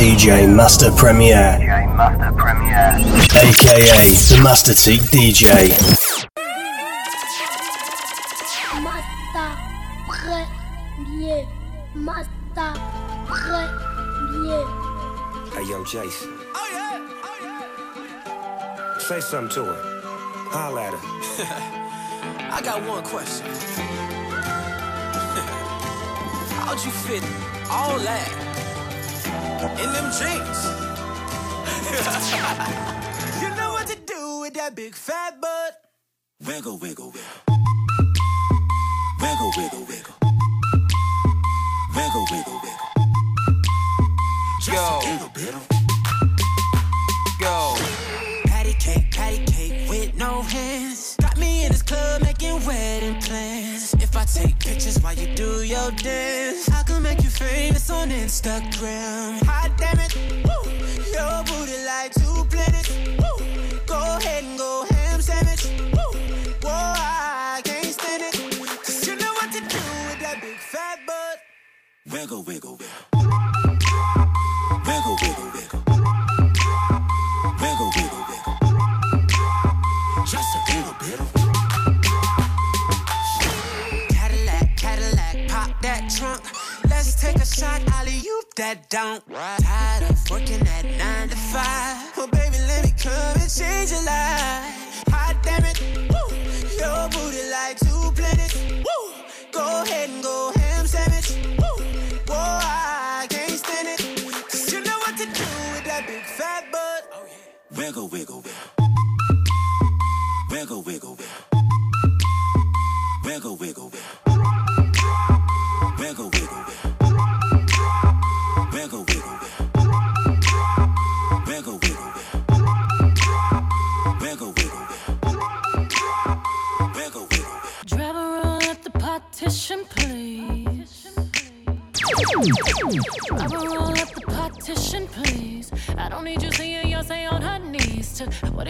DJ Master Premier. DJ Master Premier. AKA the Master Teak DJ. Master Premier. Master Premier. Hey, yo, Jason. Oh, yeah. Oh, yeah. Say something to her. Holla at her. I got one question. How'd you fit all that in them jeans? you know what to do with that big fat butt. Wiggle, wiggle, wiggle. Wiggle, wiggle, wiggle. Wiggle, wiggle, wiggle. Just Go. a little bit. Go. Patty cake, patty cake with no hands. Got me in this club making wedding plans. If I take pictures while you do your dance, I can make you famous on Instagram. Hot damn it, woo. Your booty like two planets. Woo. Go ahead and go ham sandwich. Woo. Whoa, I can't stand it. Cause you know what to do with that big fat butt. Wiggle, wiggle, wiggle. Wiggle, wiggle, wiggle. Wiggle, Shot, alley you that don't. Tired of working at nine to five. Well, baby, let me come and change your life. Hot damn it, woo. Your booty like two planets. Woo. Go ahead and go ham sandwich. Woo. Whoa, I can't stand it. Cause you know what to do with that big fat butt. Oh, yeah. Wiggle, wiggle. Wiggle,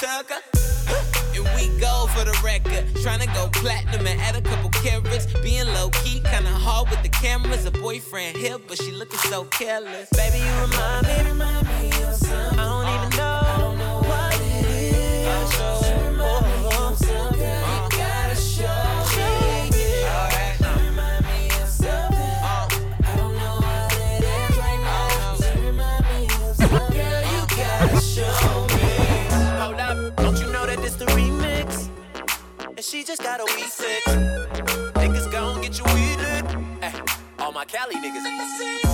Tucker. And we go for the record. Tryna go platinum and add a couple carrots. Being low key, kinda hard with the cameras. A boyfriend here, but she looking so careless. Baby, you remind me. of something I don't even know I don't know what it is. Oh, oh, she just got a weed fix. Niggas gon' get you weed Hey, all my Cali niggas.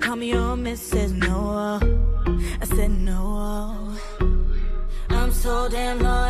Call me your missus. No, I said no. I'm so damn loyal.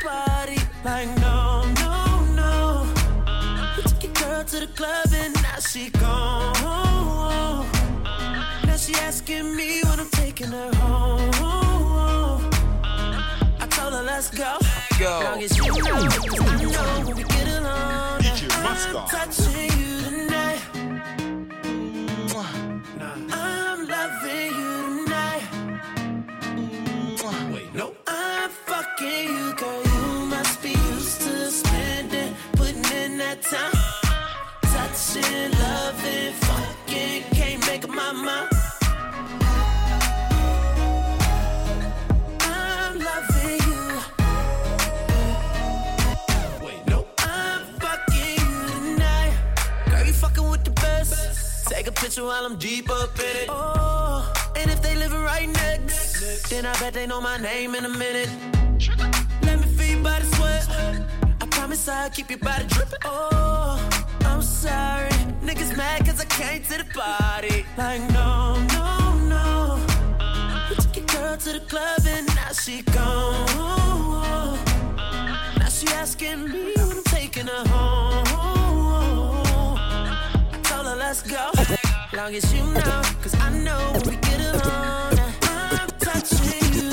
Came to the party? Like, no, no, no. You took your girl to the club and now she gone. Now she asking me when I'm taking her home. I told her let's go. Go. Long as you know, 'cause I know when we get along. DJ I'm touching Touching, loving, fucking, can't make up my mind. I'm loving you. Wait, no, I'm fucking you tonight. Girl, you fucking with the best. Take a picture while I'm deep up in it. Oh, and if they live right next, then I bet they know my name in a minute. Let me feel your body sweat. I promise I'll keep your body dripping. Oh, Sorry. Niggas mad cause I came to the party. Like, no, no, no. You took your girl to the club and now she gone. Now she asking me when I'm taking her home. I told her let's go. Long as you know, cause I know we get along. I'm touching you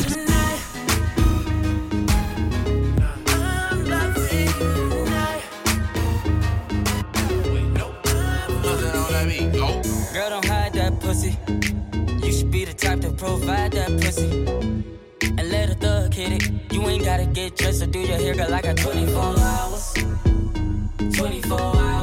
type to provide that pussy. And let a thug hit it. You ain't gotta get dressed or do your hair, girl. I got 24 hours. 24 hours.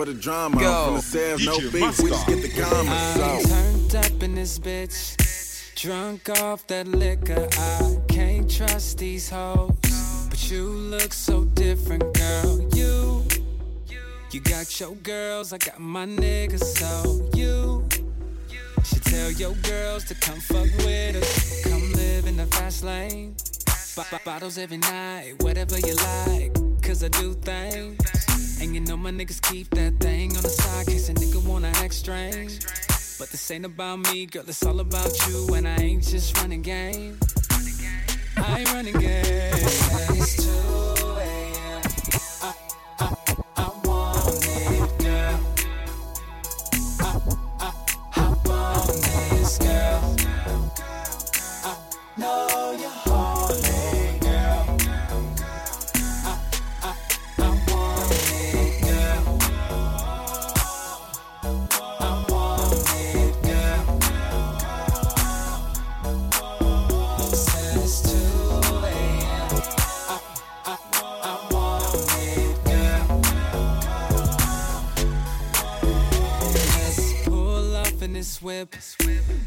For the drama. I'm from the sales, no beef. We just get the comments. I'm So. turned up in this bitch. Drunk off that liquor. I can't trust these hoes. But you look so different, girl. You, you got your girls, I got my niggas. So you should tell your girls to come fuck with us. Come live in the fast lane. B- b- bottles every night, whatever you like. Cause I do things. And you know my niggas keep that thing on the side, case a nigga wanna act strange. But this ain't about me, girl, it's all about you. And I ain't just running game. I ain't running game. It's 2 a.m. I, I, I want it, girl. I, I, I want this, girl. I know this whip.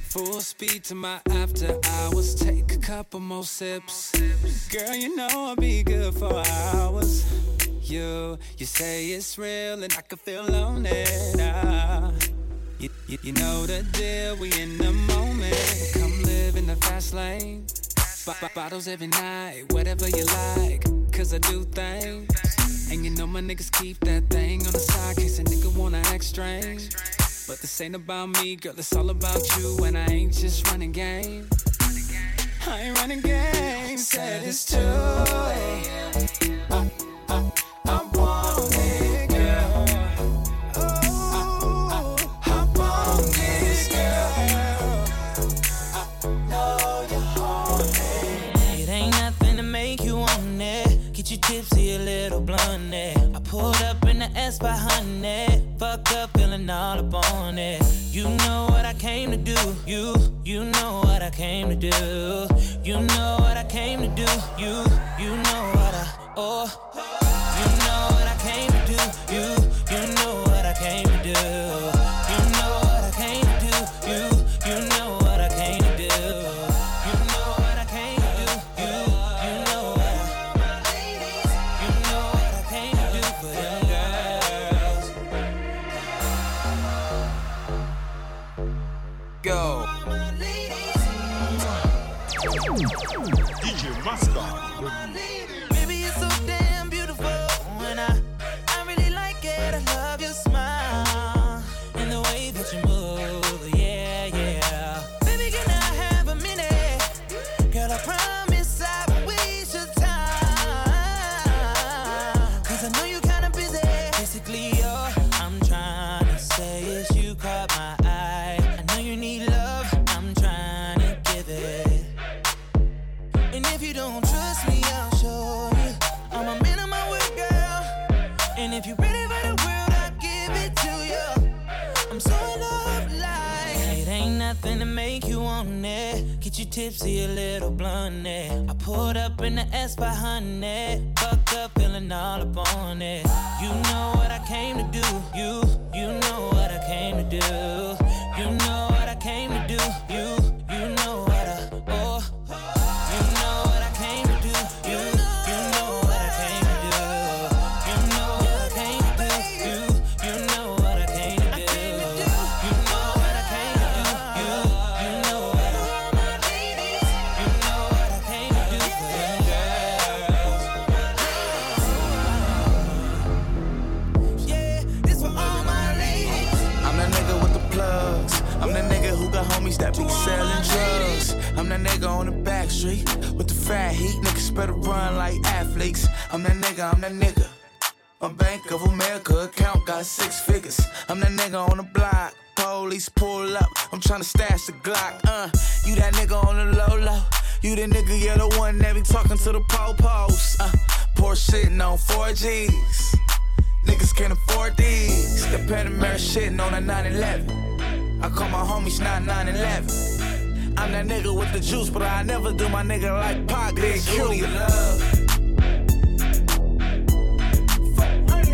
Full speed to my after hours. Take a couple more sips. Girl, you know I'll be good for hours. You, you say it's real and I can feel on it. Ah. You, you, you know the deal, we in the moment. Come live in the fast lane. B- bottles every night, whatever you like. Cause I do things. And you know my niggas keep that thing on the side, case a nigga wanna act strange. But this ain't about me, girl, it's all about you. And I ain't just running game. I ain't running game, said it's 2 a.m. I, I want it, girl. I, I, I want this, girl. It ain't nothing to make you want it. Get you tipsy, a little blunt. I pulled up in the S by 100 fucked up, feeling all up on it. You know what I came to do. You, you know what I came to do. You know what I came to do. You, you know what I, oh. You know what I came to do. You, you know what I came to do. On the low low. You the nigga, yeah, the one that be talking to the po-pos. Uh, poor shitting on 4Gs. Niggas can't afford these. The Panamera shitting on a 911. I call my homies not 911. I'm that nigga with the juice, but I never do my nigga like Pac. Bitch, who do you love?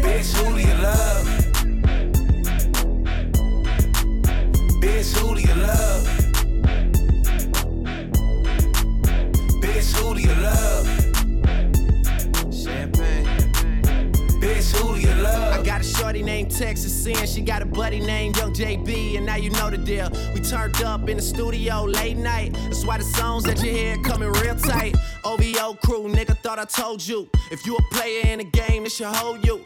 Bitch, who do you love? Bitch, who do you love? Texas Sin. She got a buddy named Young JB, and now you know the deal. We turned up in the studio late night. That's why the songs that you hear coming real tight. OVO crew, nigga, thought I told you. If you a player in a game, it should hold you.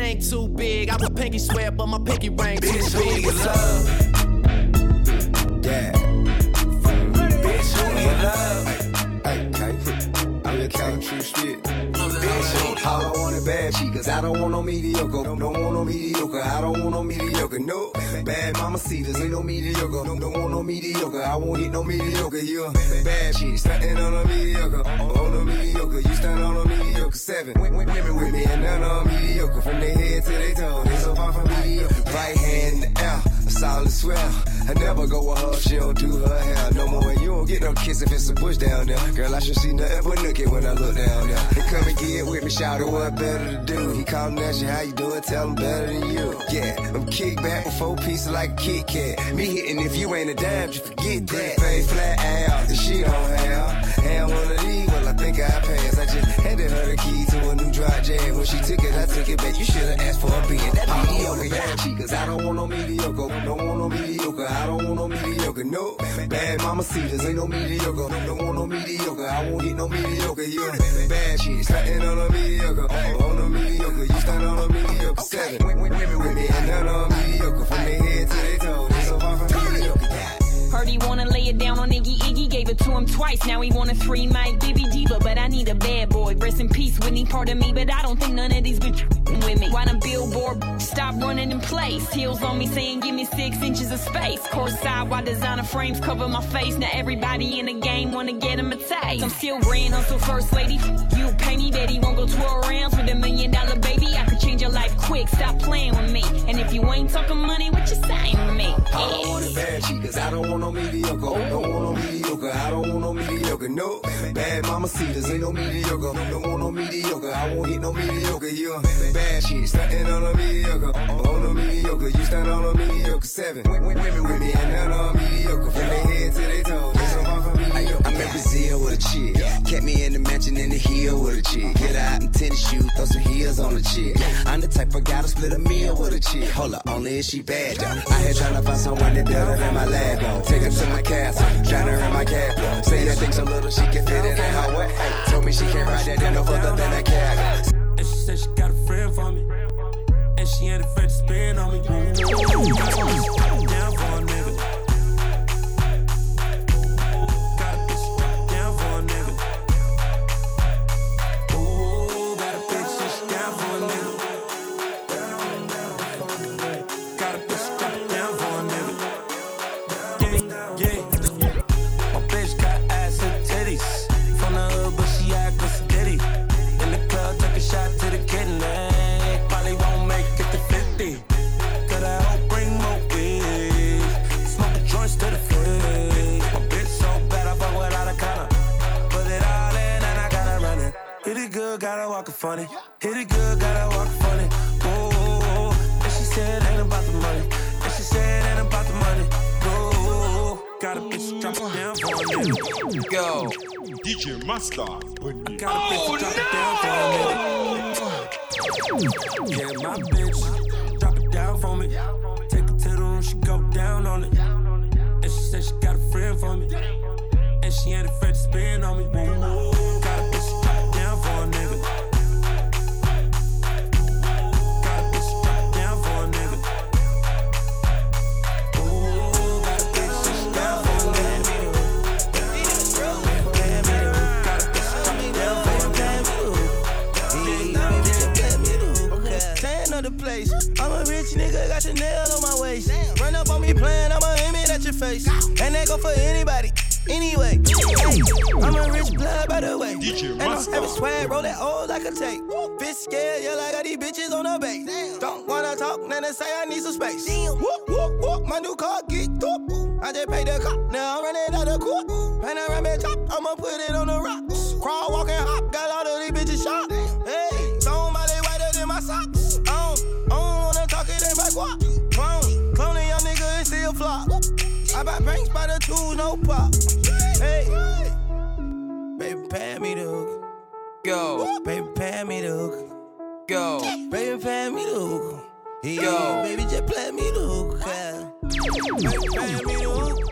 ain't too big. I would pinky swear, but my pinky ring too Bitch, who do big. you What's up? love? Yeah. Bitch, who you love? I'm king, true shit. Bitch, who I want a bad chick, cause I don't want no mediocre. Don't, want no mediocre, I don't want no mediocre. No, bad mama cedars, ain't no mediocre. Don't, want no mediocre, I won't hit no mediocre. A bad chick, stunting on a mediocre. Oh, on, on a mediocre, you stunt on a mediocre. Seven women with me and none on mediocre. From their head to their toe, they so far from mediocre. Right hand in the air, a solid swell. I never go with her, she don't do her hair no more. And you don't get no kiss if it's a bush down there. Girl, I should see nothing but nookie when I look down there. They come and get with me, shout it, what better to do? He callin' at you, how you doing? Tell him better than you. Yeah, I'm kick back with four pieces like Kit Kat. Me hitting if you ain't a dime, just forget that. Fade flat out, the shit on have. And one of these, think I passed. I just handed her the key to a new dry jam. When she took it, I took it back. You should've asked for a being that mediocre. Bad chick, cause I don't want no mediocre. Don't want no mediocre, I don't want no mediocre. No, bad mama cedars, ain't no mediocre. Don't want no mediocre, I won't hit no mediocre. You a bad chick, starting on a mediocre. On a mediocre, you stand on a mediocre. Seven women with me, and none on mediocre. From their head to their toe, they so far from mediocre. Heard he wanna lay it down on Iggy Iggy, gave it to him twice. Now he want a three mic Bibi Diva, but I need a bad boy. Rest in peace, Whitney, part of me, but I don't think none of these bitch with me. Why them billboard stop running in place? Heels on me saying give me six inches of space. Course side, why designer frames cover my face? Now everybody in the game wanna get him a taste. I'm still grand hustle first lady. You pay me, bet he won't go 12 rounds with a million dollar baby. I could change your life quick, stop playing with me. And if you ain't talking money, what you saying to me? I mediocre. No, bad mama cedars, ain't no mediocre. Don't no mediocre, I won't hit no mediocre. You a bad chick, stunting on a mediocre. Oh, on a mediocre, you stand on a mediocre. Seven women with me and none on mediocre. From their head to their toes, in Brazil with a chick. Kept me in the mansion in the hill with a chick. Get out in tennis shoes, throw some heels on the chick. I'm the type of guy to split a meal with a chick. Hold up, only if she bad though. I had tryna find someone that better than my lab. Take her to my castle, drown her in my cab. Say that thing so little she can fit it in her way. Told me she can't ride that in no further than a cab. And she said she got a friend for me. And she ain't afraid to spend on me. Gotta walk it funny. Hit it good, gotta walk it funny. Whoa, and she said ain't about the money. And she said ain't about the money. No, got a bitch drop it down for a nigga. Yo, DJ Master. got a bitch oh, drop it down for a nigga. Yeah, my bitch, drop it down for me. Take it to the room, she go down on it. And she said she got a friend for me. And she ain't afraid to spin on me. Woo, woo. Place. I'm a rich nigga, got your Chanel on my waist. Run up on me playing, I'ma aim it at your face. And that go for anybody. Anyway, hey, I'm a rich blood by the way. and I'm having swag, roll that old like a tape. Bitch scared, yeah, like I got these bitches on the base. Don't wanna talk, then they say I need some space. Whoop, whoop, whoop, my new car geeked up. I just paid the cop, now I'm running out of court. Panoramic top, I'ma put it on the rocks. Crawl, walk, and hop, got all of I buy banks by the two, no pop. Hey, baby, pay me the hook. Go. Baby, pay me the hook. Go. Baby, pay me the hook. Go. baby, just play me the hook. Baby, pay me the hook.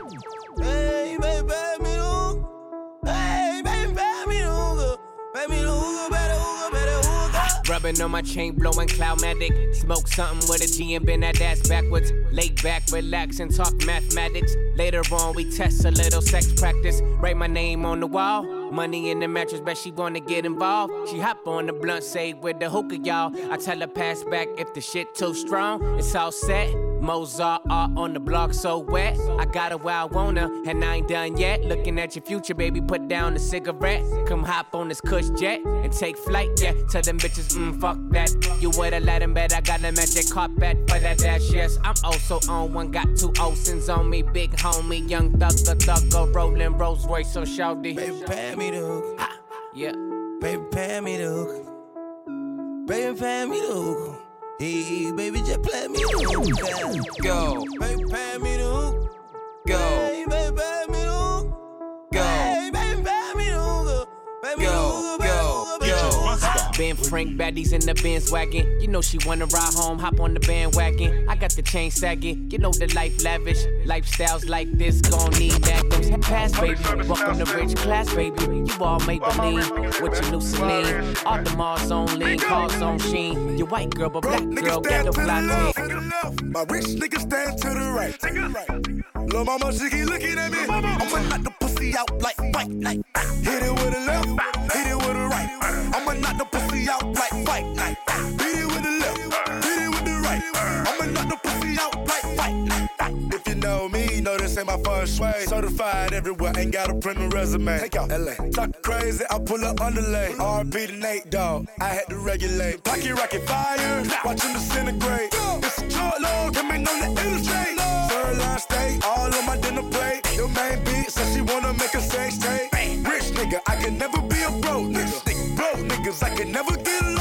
Rubbing on my chain, blowing cloudmatic. Smoke something with a G and bend that ass backwards. Lay back, relax, and talk mathematics. Later on, we test a little sex practice. Write my name on the wall. Money in the mattress, bet she wanna get involved. She hop on the blunt, say with the hookah, y'all. I tell her pass back if the shit too strong. It's all set. Mozart art on the block so wet. I got her where I her, and I ain't done yet. Looking at your future, baby, put down the cigarette. Come hop on this cush jet and take flight, yeah. Tell them bitches, mm, fuck that. You would've let him bet I got a magic carpet for that dash, yes. I'm also on one, got two Olsen's on me. Big homie, young thugger, thugger, rolling Rolls Royce, so shouty. Baby, pay me the hook. Yeah. Baby, pay me the hook. Baby, pay me the hook. Hey, baby, just play me the hook. Go. Baby, pay me the hook. Go. Ben Frank baddies in the Benz wagon. You know she wanna ride home, hop on the bandwagon. I got the chain sagging. You know the life lavish. Lifestyles like this gon' need actors. Pass, baby. Welcome to rich class, baby. You all Maybelline with your new Celine. All the Mars on lean, cars on sheen. Your white girl, but black girl, got the fly team. My rich nigga stand to the right. Lil' mama, she keep looking at me. I'ma the pussy out like fight night. Hit it with a left, hit it with a right. I'ma knock the pussy out like fight night. Hit it with ain't sway. Certified everywhere, ain't got a print or resume. Take out LA. Talk crazy, I pull up underlay. RP to Nate, dog. I had to regulate. Pocket rocket fire, watch him disintegrate. It's a short load, coming on the illustrate. Third line steak, all on my dinner plate. Your main beat says she wanna make a sex tape. Rich nigga, I can never be a broke nigga. Broke niggas, I can never get along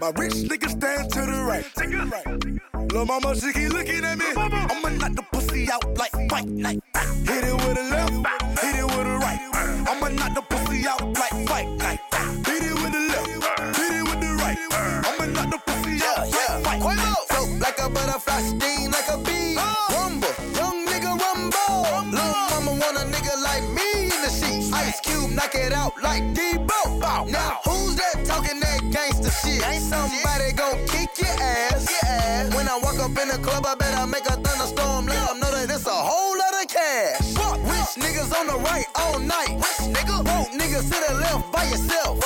My rich niggas stand to the right. Lil' mama, she keep looking at me. I'ma knock the pussy out like fight night. Hit it with a left, hit it with a right. I'ma knock the pussy out like fight night. Hit it with the left, hit it with the right. I'ma knock the pussy out like fight night. Float like a butterfly, sting like a bee. Rumble, young nigga rumble. Lil' mama want a nigga like me in the sheets. Ice Cube, knock it out like Debo. Now who's that talking that gangster shit? Somebody gon' kick your ass. When I walk up in the club, I better make a thunderstorm. Let 'em know that it's a whole lot of cash. Rich niggas on the right all night. Rich nigga, broke niggas to the left by yourself.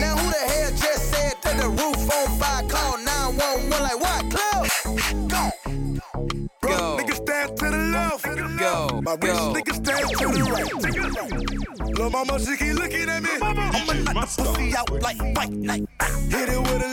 Now who the hell just said that the roof on fire? Call 911 like what? Club? Go. Broke niggas stand to the left. Go. My rich niggas stand to the right. Lil' mama, she keep looking at me. I'ma knock the pussy out like fight night. Hit it with a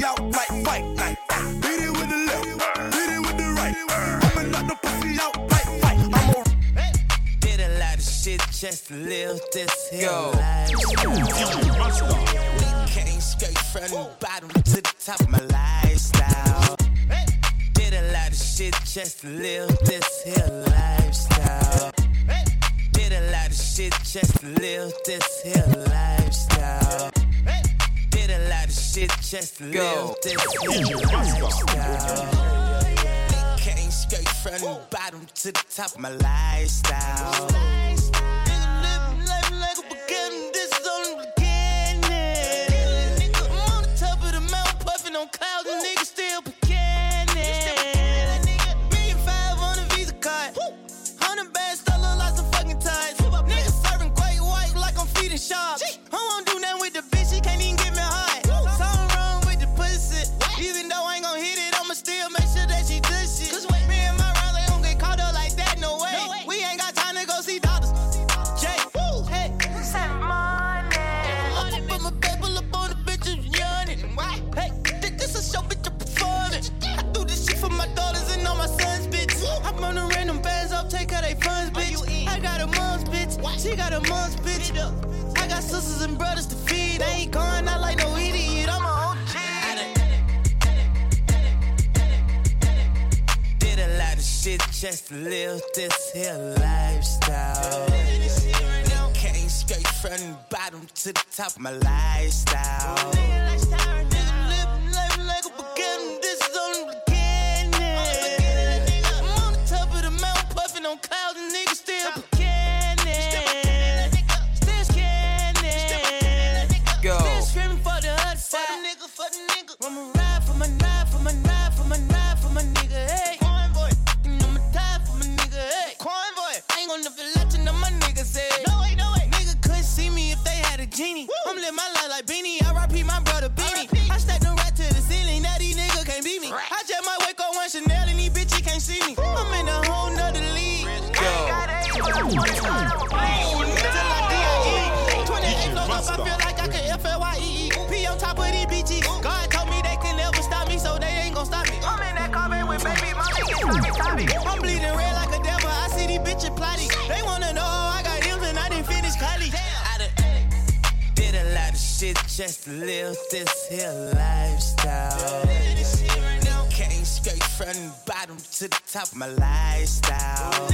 pussy out like fight night. Hit it with the left, hit it with the right. I'ma knock the pussy out like fight. I'm a Did a lot of shit just to live this here Go. lifestyle. We came straight from the bottom to the top of my lifestyle. Did a lot of shit just to live this here lifestyle. Did a lot of shit just to live this here lifestyle. Shit just live this lifestyle. Came straight from the bottom to the top of my lifestyle. Nigga living life like a beginning, this is only beginning. I'm on the top of the mountain, puffing on clouds, got sisters and brothers to feed. I ain't going out like no idiot. I'm a OG. Did a lot of shit just to live this here lifestyle. Came straight from the bottom to the top of my lifestyle. Live this here lifestyle. Came straight from the bottom to the top of my lifestyle.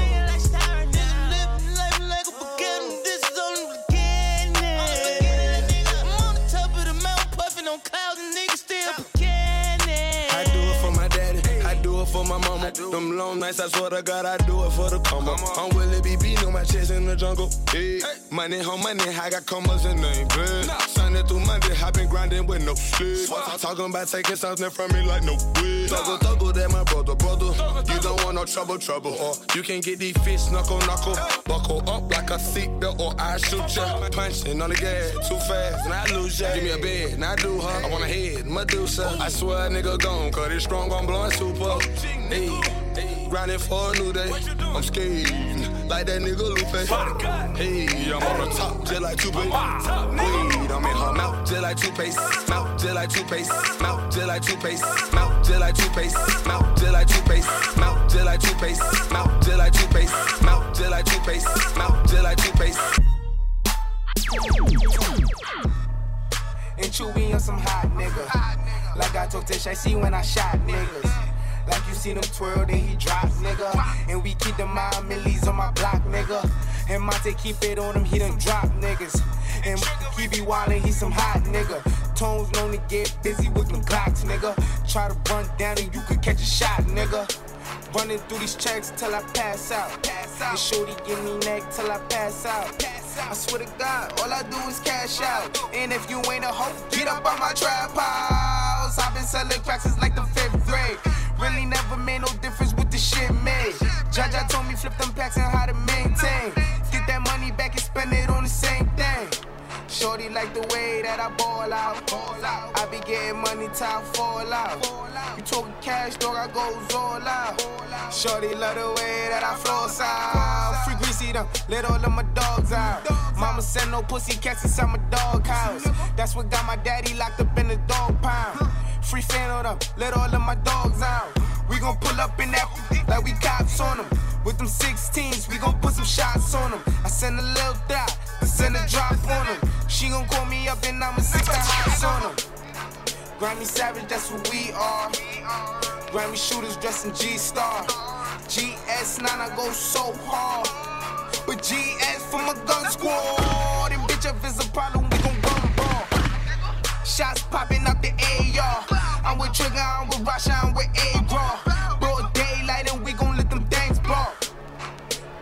For my mama. Them long nights, I swear to God, I do it for the up. I'm Willie B. beating on my chest in the jungle. Hey, money, home money, I got commas and name blood. Sunday through Monday, I been grinding with no sleep. Talking about taking something from me like no weed. Thuggle, thuggle, that my brother, brother. You don't want no trouble, trouble. Or you can get these fists knuckle, knuckle. Buckle up like a seatbelt or I shoot ya. Punching on the gas too fast and I lose ya. Give me a bed and I do her. I want a head, Medusa. I swear a nigga gone, cause it's strong, I'm blowing super. Hey, grinding for a new day. I'm skating like that nigga Lupe. Hey, I'm on the top just like two Weed, I'm in her mouth just like toothpaste. Mouth just like toothpaste. Mouth just like toothpaste. Mouth just like toothpaste. Mouth just like toothpaste. Mouth just like toothpaste. Mouth just like toothpaste. Mouth just like toothpaste. Mouth just like toothpaste. And Chewy on some hot nigga. Like I told Tish, I see when I shot niggas. Like you see them twirl, then he drop, nigga. And we keep the mind millies on my block, nigga. And Monte keep it on him, he done drop niggas. And he be wildin', he some hot nigga. Tones known to get busy with them Glocks, nigga. Try to run down and you could catch a shot, nigga. Running through these checks till I pass out. Pass out. And shorty give me neck till I pass out. I swear to God, all I do is cash out. And if you ain't a hoe, get up on my trap house. I've been selling cracks since like the fifth grade. Really never made no difference with the shit made. Jaja told me flip them packs and how to maintain. Get that money back and spend it on the same thing. Shorty like the way that I ball out. I be getting money I fall out. You talking cash, dog, I goes all out. Shorty love the way that I floss out. Free Greezy them, let all of my dogs out. Mama said no pussy cats inside my dog house. That's what got my daddy locked up in the dog pound. Free fan on them, let all of my dogs out. We gon' pull up in that like we cops on them. With them 16s, we gon' put some shots on them. I send a little dot, I send a drop on them. She gon' call me up and I'ma stick the house on them. Grammy Savage, that's what we are. Grammy shooters dressed in G-Star. GS9, I go so hard. But GS for my gun squad. And bitch, if it's a problem, we gon' run ball. Shots popping out the AR. With Trigger, I'm with Rasha, I'm with A-Raw. Broad daylight, and we gon' let them things ball.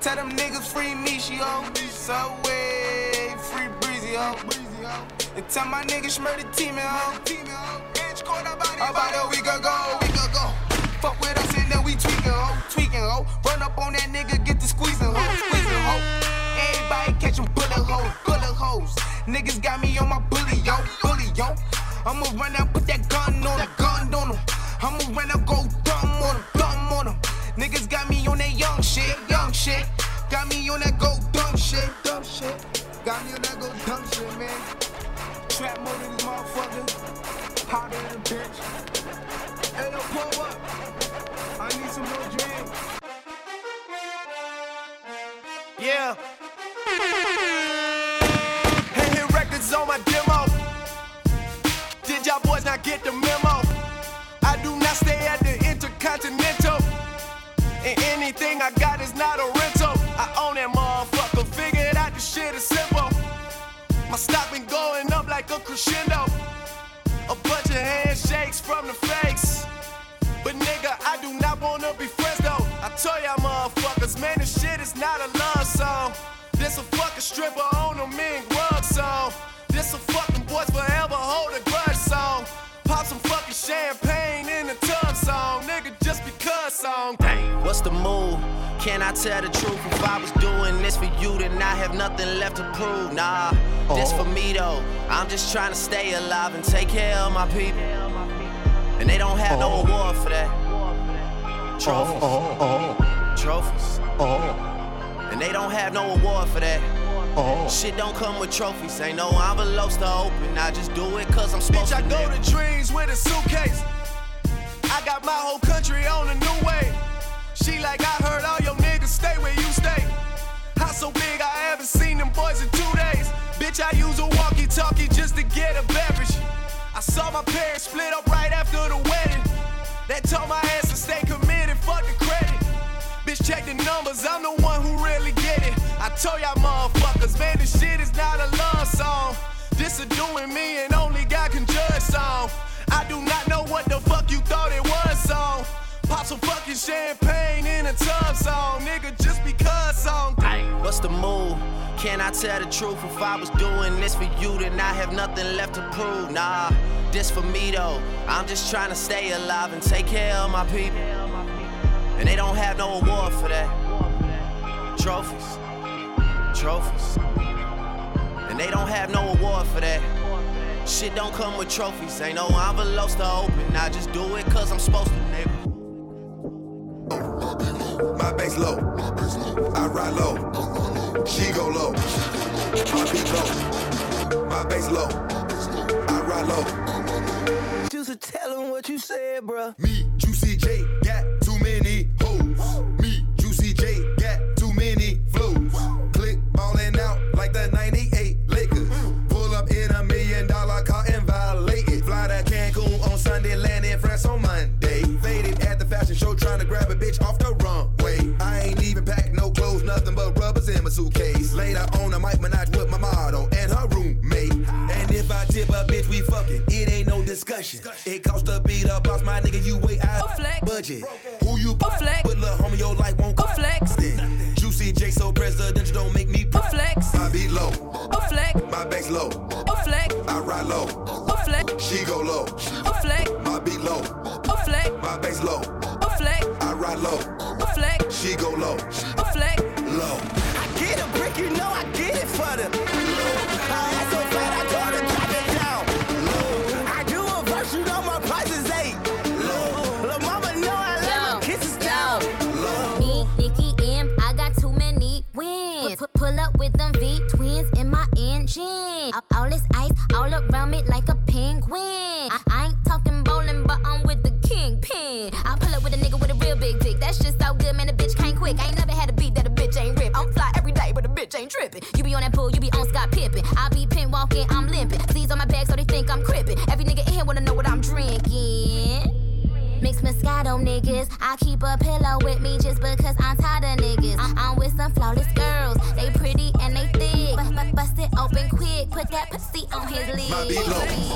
Tell them niggas free me, she ho. Subway, free breezy, ho. And tell my niggas murder team, ho. About a week ago, week ago. Fuck with us and then we tweaking, ho. Tweaking, ho. Run up on that nigga, get the squeezing, ho. Squeezing, ho. Everybody catching bullet holes, bullet holes. Niggas got me on my bully, yo, bully, yo. I'ma run out, put that stripper on a mink rug song. This a fucking boys forever hold a grudge song. Pop some fucking champagne in the tub song. Nigga, just because song. Dang, what's the move? Can I tell the truth? If I was doing this for you, then I have nothing left to prove. Nah, this oh. for me though. I'm just trying to stay alive and take care of my people. And they don't have no oh. award for that. Trophies. Oh, Trophies. And they don't have no award for that. Oh. Shit don't come with trophies. Ain't no envelopes to open. I just do it cause I'm supposed Bitch, I go to dreams with a suitcase. I got my whole country on a new way. She like, I heard all your niggas stay where you stay. House so big, I haven't seen them boys in two days. Bitch, I use a walkie talkie just to get a beverage. I saw my parents split up right after the wedding. That told my ass to stay committed, fuck the credit. Bitch, check the numbers, I'm the one who really get it. I told y'all motherfuckers, man, this shit is not a love song. This a doing me and only God can judge song. I do not know what the fuck you thought it was song. Pop some fucking champagne in a tub song, nigga, just because song. What's the move? Can I tell the truth? If I was doing this for you, then I have nothing left to prove. Nah, this for me though. I'm just trying to stay alive and take care of my people. And they don't have no award for that. Trophies. Trophies. And they don't have no award for that. Shit don't come with trophies. Ain't no envelopes to open. I just do it cause I'm supposed to, nigga. My bass low. I ride low. She go low. My beat low. My bass low. I ride low. Just tell him what you said, bruh. Me, Juicy J, got too many Me, Juicy J, got too many flows. Click ballin' out like the 98 Lakers. Pull up in a million dollar car and violate it. Fly to Cancun on Sunday, land in France on Monday. Faded at the fashion show trying to grab a bitch off the runway. I ain't even packed no clothes, nothing but rubbers in my suitcase. Later on, I might menage with my model and her roommate. And if I tip a bitch, we fucking. It ain't no discussion. It costs to beat up boss, my nigga. You way out budget. Who you flex? But look, homie, your life won't go flex. Then Juicy J so presidential, don't make me flex. I be low. A flex. My bass low. A flex. I ride low. A flex. She go low. A flex. My beat low. A flex. My bass low. A flex. I ride low. A flex. She go low. A flex. Low. Quick. I ain't never had a beat that a bitch ain't rip. I'm fly every day, but the bitch ain't tripping. You be on that pool, you be on Scott Pippen. I be pin walking, I'm limping. Sleeves on my back, so they think I'm crippin'. Every nigga in here wanna know what I'm drinking. Mix Moscato niggas, niggas. I keep a pillow with me just because I'm tired of niggas. I'm with some flawless girls. They pretty and they thick. But, but bust it open quick. Put that pussy on his lid.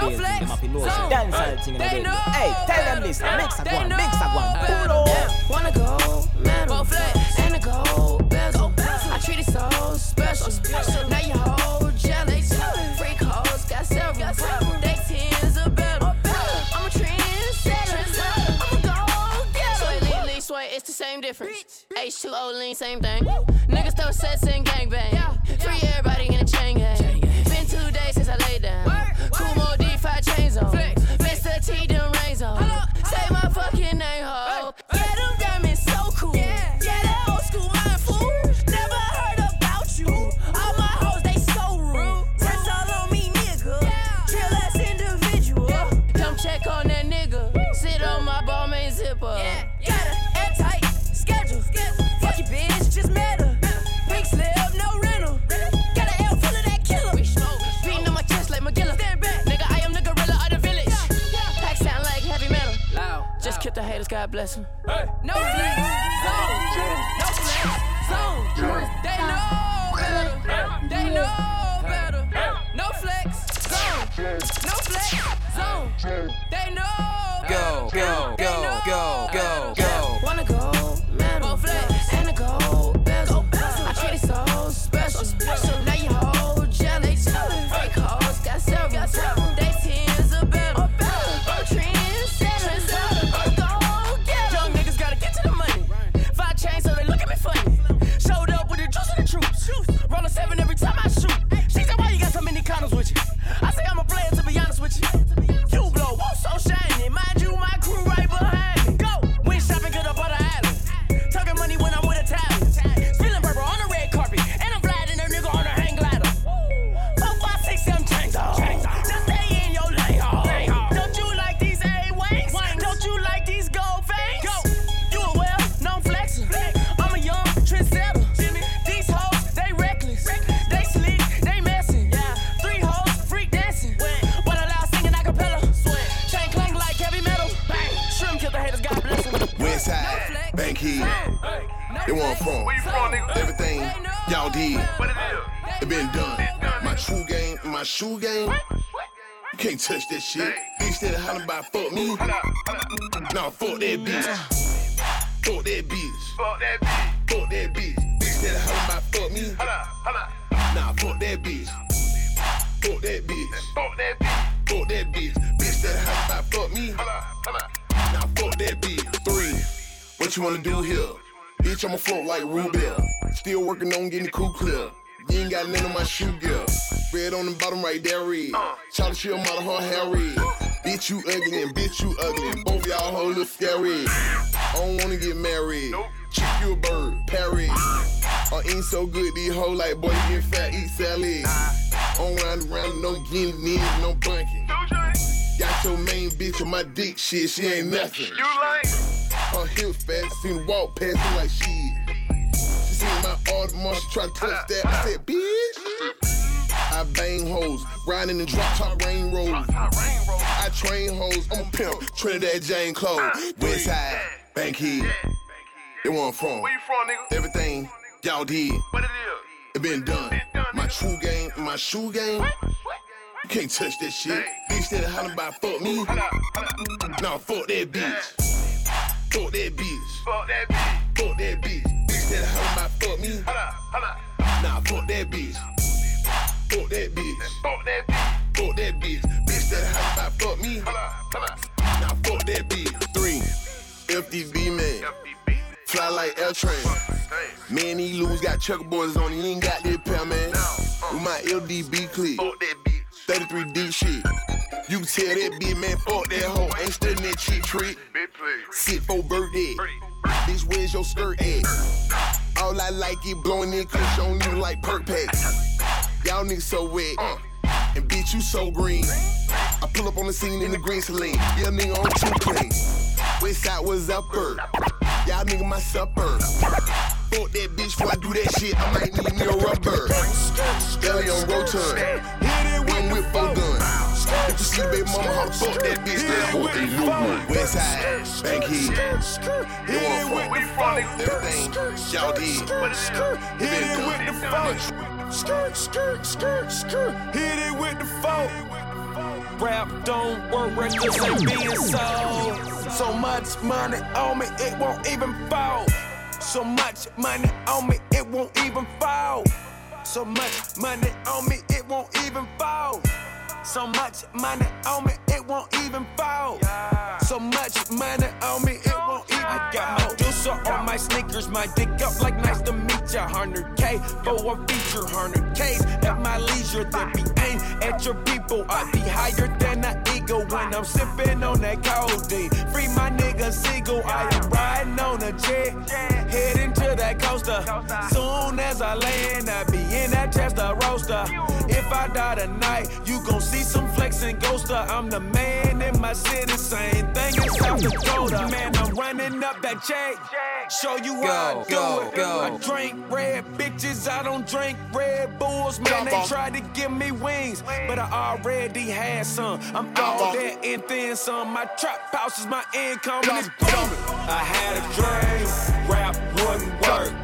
No flex, them happy know so zone. dancehall thing in the They know. Hey, tell them this, mix a one, mix a one, pull up. Wanna go metal and a gold bezel. I treat it so special. Special. Now you hold jealous. Freak hoes got several. They tens are better. I'm a trendsetter. I'm a go getter. Sway, lean, lean, sway, it's the same difference. H2O lean, same thing. Niggas throw sets and gangbang. Free everybody in a chain gang. Been two days since I laid down. Kumo D5 chains on. Mr. T, them rains. Say my fucking name, ho. God bless them. No flex, zone. No that bitch. Fuck that bitch. Fuck that bitch. Fuck that bitch. Bitch that hollering about fuck me. Nah, fuck that bitch. Fuck that bitch. Fuck that bitch. Fuck that bitch. Bitch that hollering about fuck me. Nah, fuck that bitch. Three. What you wanna do here? Bitch, I'ma float like Rubel. Still working on getting the cool clear. You ain't got none of my shoe gear. Red on the bottom right there, red. Uh. Charlie Shield model, her hair red. Bitch, you ugly and bitch, you ugly. And Both y'all hoes look scary. I don't wanna get married. Chick, you a bird, parry. I ain't so good, these hoes like, boy, you get fat, eat salad. On round around, no guinea, knees, no bunking. Got your main bitch on my dick, shit, she ain't nothing. You like? Her hips fast, seen her walk past me like shit. She seen my Audemars, she try to touch that. I said, bitch. I bang hoes, riding in drop top rain road. I train hoes, I'm a pimp, Trinidad James Clothes. Ah, West side, Bankhead. They want from. Where you from, nigga? Everything y'all did. What it is? It been done. My true game, my shoe game. You can't touch that shit. Bitch that hollering about fuck me. Nah, fuck that bitch. Fuck that bitch. Fuck that bitch. Fuck that bitch. Bitch that hollering about fuck me. Nah, fuck that bitch. Fuck that bitch. Fuck that bitch. Fuck that bitch. That hollering about fuck me. Nah, fuck that bitch. Three. FDB man. Fly like L train. Man, he lose got Chuck checkerboards on. He ain't got that pair, man. With my LDB clip. 33 D shit. You can tell that bitch, man, fuck that hoe. Ain't studying that cheap trick. Sit for birthday. Bitch, where's your skirt at? All I like is blowing in kush on you like perk packs. Y'all niggas so wet. Uh, and bitch, you so green. Pull up on the scene in the green saline. Yeah, nigga on two plays. West side was upper. Y'all nigga my supper. Fuck that bitch before I do that shit. I might need me a rubber. Belly on rotund. One whip four gun. If you see the baby mama, how fuck that bitch. That hoe ain't no one. West side, Bankhead. They want fuck. Everything y'all did. It been done. Skirt, skirt, skirt, skirt. Hit it with the folk. Rap don't work, records ain't being sold. So much money on me, it won't even fall. So much money on me, it won't even fall. So much money on me, it won't even fall. So much money on me, it won't even fall. So much money on me, it won't even I got my Deucer on my sneakers, my dick up like nice to meet ya. 100K for a feature, 100K's at my leisure. That be aim at your people. I be higher than an eagle when I'm sipping on that codeine. Free my nigga Seagull, I am riding on a jet, heading to that coaster. Soon as I land, I be in that Tesla Roadster. If I die tonight, you gon' see some flexing ghoster. I'm the man in my city, same thing in South Dakota. Man, I'm running up that check. Show you how I do go, it. go. I drink red bitches, I don't drink red bulls. Man, they tried to give me wings, but I already had some. I'm all that and then some. My trap house is my income and it's booming. I had a dream, rap wouldn't work.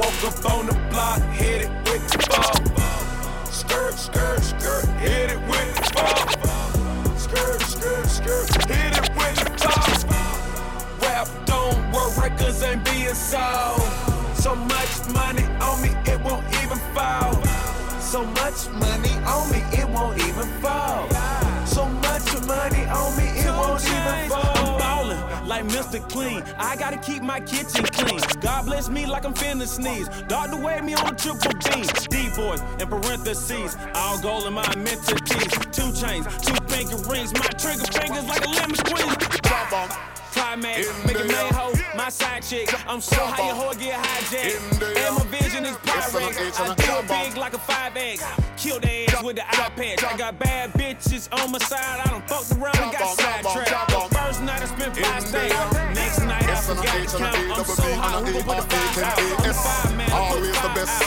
Woke up on the block, hit it with the ball. Skirt, skirt, skirt, hit it with the ball. Skirt, skirt, skirt, hit it with the ball. Rap don't work, records ain't being sold. So much money on me, it won't even fall. So much money on me, it won't even fall. So much money on me, it won't even fall. Like Mr. Clean. I gotta keep my kitchen clean. God bless me like I'm finna sneeze. Dog the way me on the triple beam. D-boys in parentheses. All gold in my amenities. Two chains, two finger rings. My trigger fingers like a lemon squeeze. Drop Climax, make it man hoe, my side chick. I'm so high, your hoe get hijacked. And my vision is Pyrex. I do it big like a 5X. Kill the ass with the patch. I got bad bitches on my side. I don't fuck around and got sidetracked. First night I spent five stays. Next night I forgot to count. I'm so high, we gon' put the five out. I'm five man, I Always the best.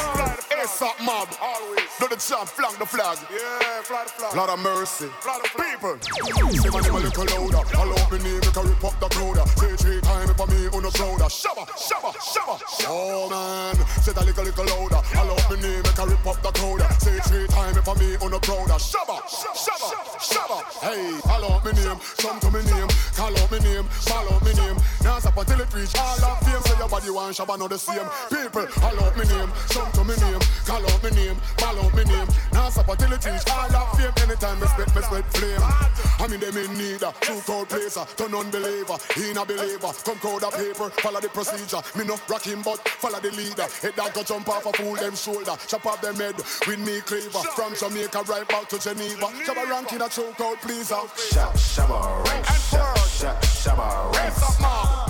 ASAP mob. Always. Do the champ, flag the flag. Yeah, flag the flag. Lot of mercy. People. Say my name a little louder. All up me name, make a rip up the crowd. Say three times for me on the shoulder. Shabba, shabba, shabba. Oh man, say that little, little louder. All up me name, make a rip up the crowd. Say three times for me on the crowd. Shabba, shabba, shabba. Hey, all up me name, come to me name. Call out me name, call out me name. Now stop until it reach all of fame. Say your body want shabba, not the same. People, all out me name, come to me name. Call out me name, call out me name. Now stop until it reach all of fame. Anytime me spit, me spit flame. I mean them in need, a true cold placer, uh, turn unbeliever, in a believer. Come crowd of paper, follow the procedure. Me no rock him, but follow the leader. Head that go jump off a fool them shoulder, chop off them head with me cleaver. From Jamaica right back to Geneva, uh. Shabba ranking a choke out pleaser. Shab, shabba ranks. Shab, shab, shabba ranks.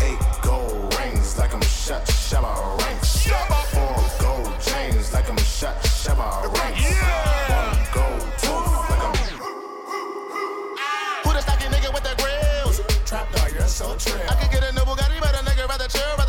Eight gold rings like I'm shot. Shabba ranks. Four gold chains like I'm shot. Shabba ranks. So. I can get a new Bugatti, but a nigga rather chill.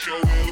Show